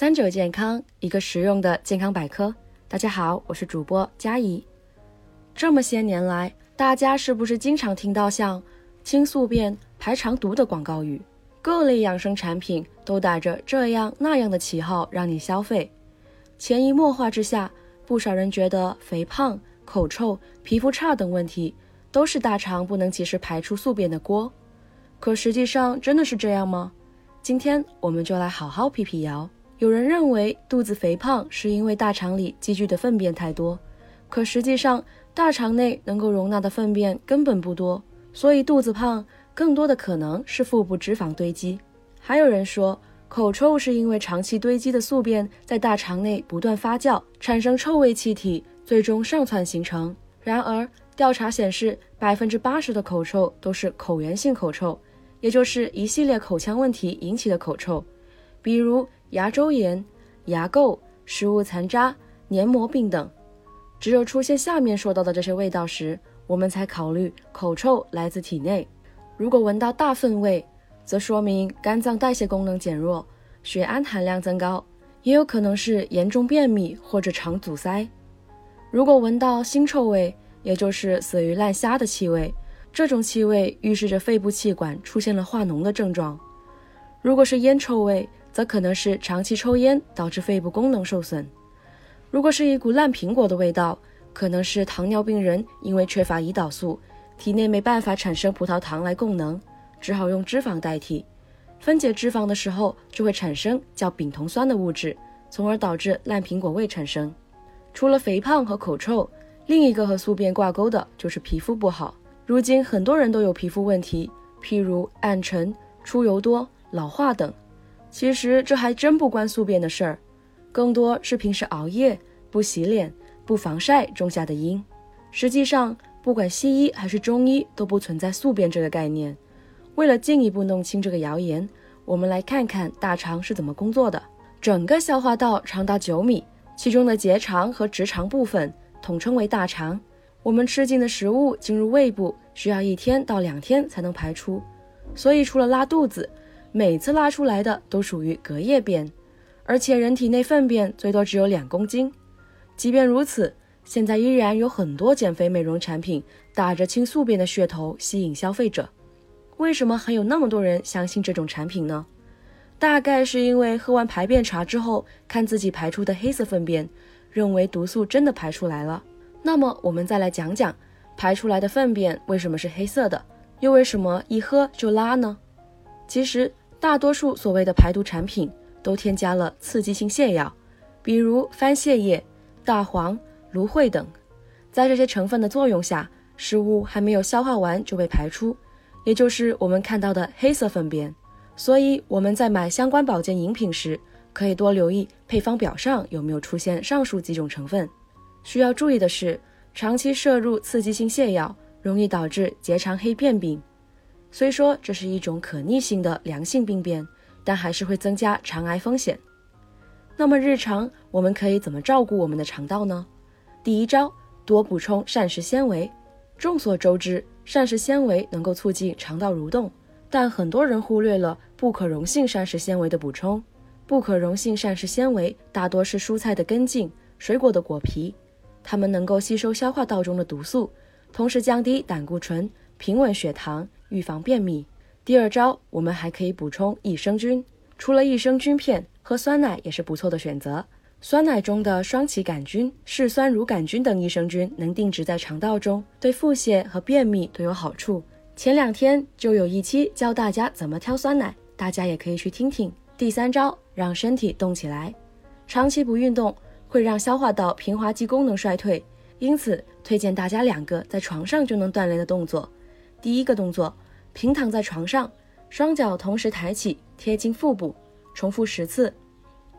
三九健康，一个实用的健康百科。大家好，我是主播佳怡。这么些年来，大家是不是经常听到像“清宿便、排肠毒”的广告语？各类养生产品都打着这样那样的旗号让你消费。潜移默化之下，不少人觉得肥胖、口臭、皮肤差等问题都是大肠不能及时排出宿便的锅。可实际上，真的是这样吗？今天我们就来好好辟辟谣。有人认为肚子肥胖是因为大肠里积聚的粪便太多，可实际上大肠内能够容纳的粪便根本不多，所以肚子胖更多的可能是腹部脂肪堆积。还有人说口臭是因为长期堆积的宿便在大肠内不断发酵，产生臭味气体，最终上窜形成。然而调查显示，百分之八十的口臭都是口源性口臭，也就是一系列口腔问题引起的口臭，比如。牙周炎、牙垢、食物残渣、黏膜病等，只有出现下面说到的这些味道时，我们才考虑口臭来自体内。如果闻到大粪味，则说明肝脏代谢功能减弱，血氨含量增高，也有可能是严重便秘或者肠阻塞。如果闻到腥臭味，也就是死鱼烂虾的气味，这种气味预示着肺部气管出现了化脓的症状。如果是烟臭味，则可能是长期抽烟导致肺部功能受损。如果是一股烂苹果的味道，可能是糖尿病人因为缺乏胰岛素，体内没办法产生葡萄糖来供能，只好用脂肪代替。分解脂肪的时候就会产生叫丙酮酸的物质，从而导致烂苹果味产生。除了肥胖和口臭，另一个和宿便挂钩的就是皮肤不好。如今很多人都有皮肤问题，譬如暗沉、出油多、老化等。其实这还真不关宿便的事儿，更多是平时熬夜、不洗脸、不防晒种下的因。实际上，不管西医还是中医，都不存在宿便这个概念。为了进一步弄清这个谣言，我们来看看大肠是怎么工作的。整个消化道长达九米，其中的结肠和直肠部分统称为大肠。我们吃进的食物进入胃部需要一天到两天才能排出，所以除了拉肚子。每次拉出来的都属于隔夜便，而且人体内粪便最多只有两公斤。即便如此，现在依然有很多减肥美容产品打着清宿便的噱头吸引消费者。为什么还有那么多人相信这种产品呢？大概是因为喝完排便茶之后，看自己排出的黑色粪便，认为毒素真的排出来了。那么我们再来讲讲，排出来的粪便为什么是黑色的，又为什么一喝就拉呢？其实。大多数所谓的排毒产品都添加了刺激性泻药，比如番泻叶、大黄、芦荟等。在这些成分的作用下，食物还没有消化完就被排出，也就是我们看到的黑色粪便。所以我们在买相关保健饮品时，可以多留意配方表上有没有出现上述几种成分。需要注意的是，长期摄入刺激性泻药容易导致结肠黑便病。虽说这是一种可逆性的良性病变，但还是会增加肠癌风险。那么日常我们可以怎么照顾我们的肠道呢？第一招，多补充膳食纤维。众所周知，膳食纤维能够促进肠道蠕动，但很多人忽略了不可溶性膳食纤维的补充。不可溶性膳食纤维大多是蔬菜的根茎、水果的果皮，它们能够吸收消化道中的毒素，同时降低胆固醇，平稳血糖。预防便秘。第二招，我们还可以补充益生菌。除了益生菌片，喝酸奶也是不错的选择。酸奶中的双歧杆菌、嗜酸乳杆菌等益生菌能定植在肠道中，对腹泻和便秘都有好处。前两天就有一期教大家怎么挑酸奶，大家也可以去听听。第三招，让身体动起来。长期不运动会让消化道平滑肌功能衰退，因此推荐大家两个在床上就能锻炼的动作。第一个动作，平躺在床上，双脚同时抬起，贴近腹部，重复十次。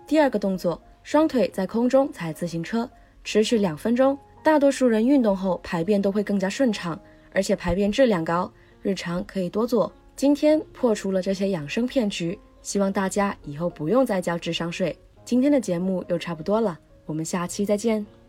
第二个动作，双腿在空中踩自行车，持续两分钟。大多数人运动后排便都会更加顺畅，而且排便质量高，日常可以多做。今天破除了这些养生骗局，希望大家以后不用再交智商税。今天的节目又差不多了，我们下期再见。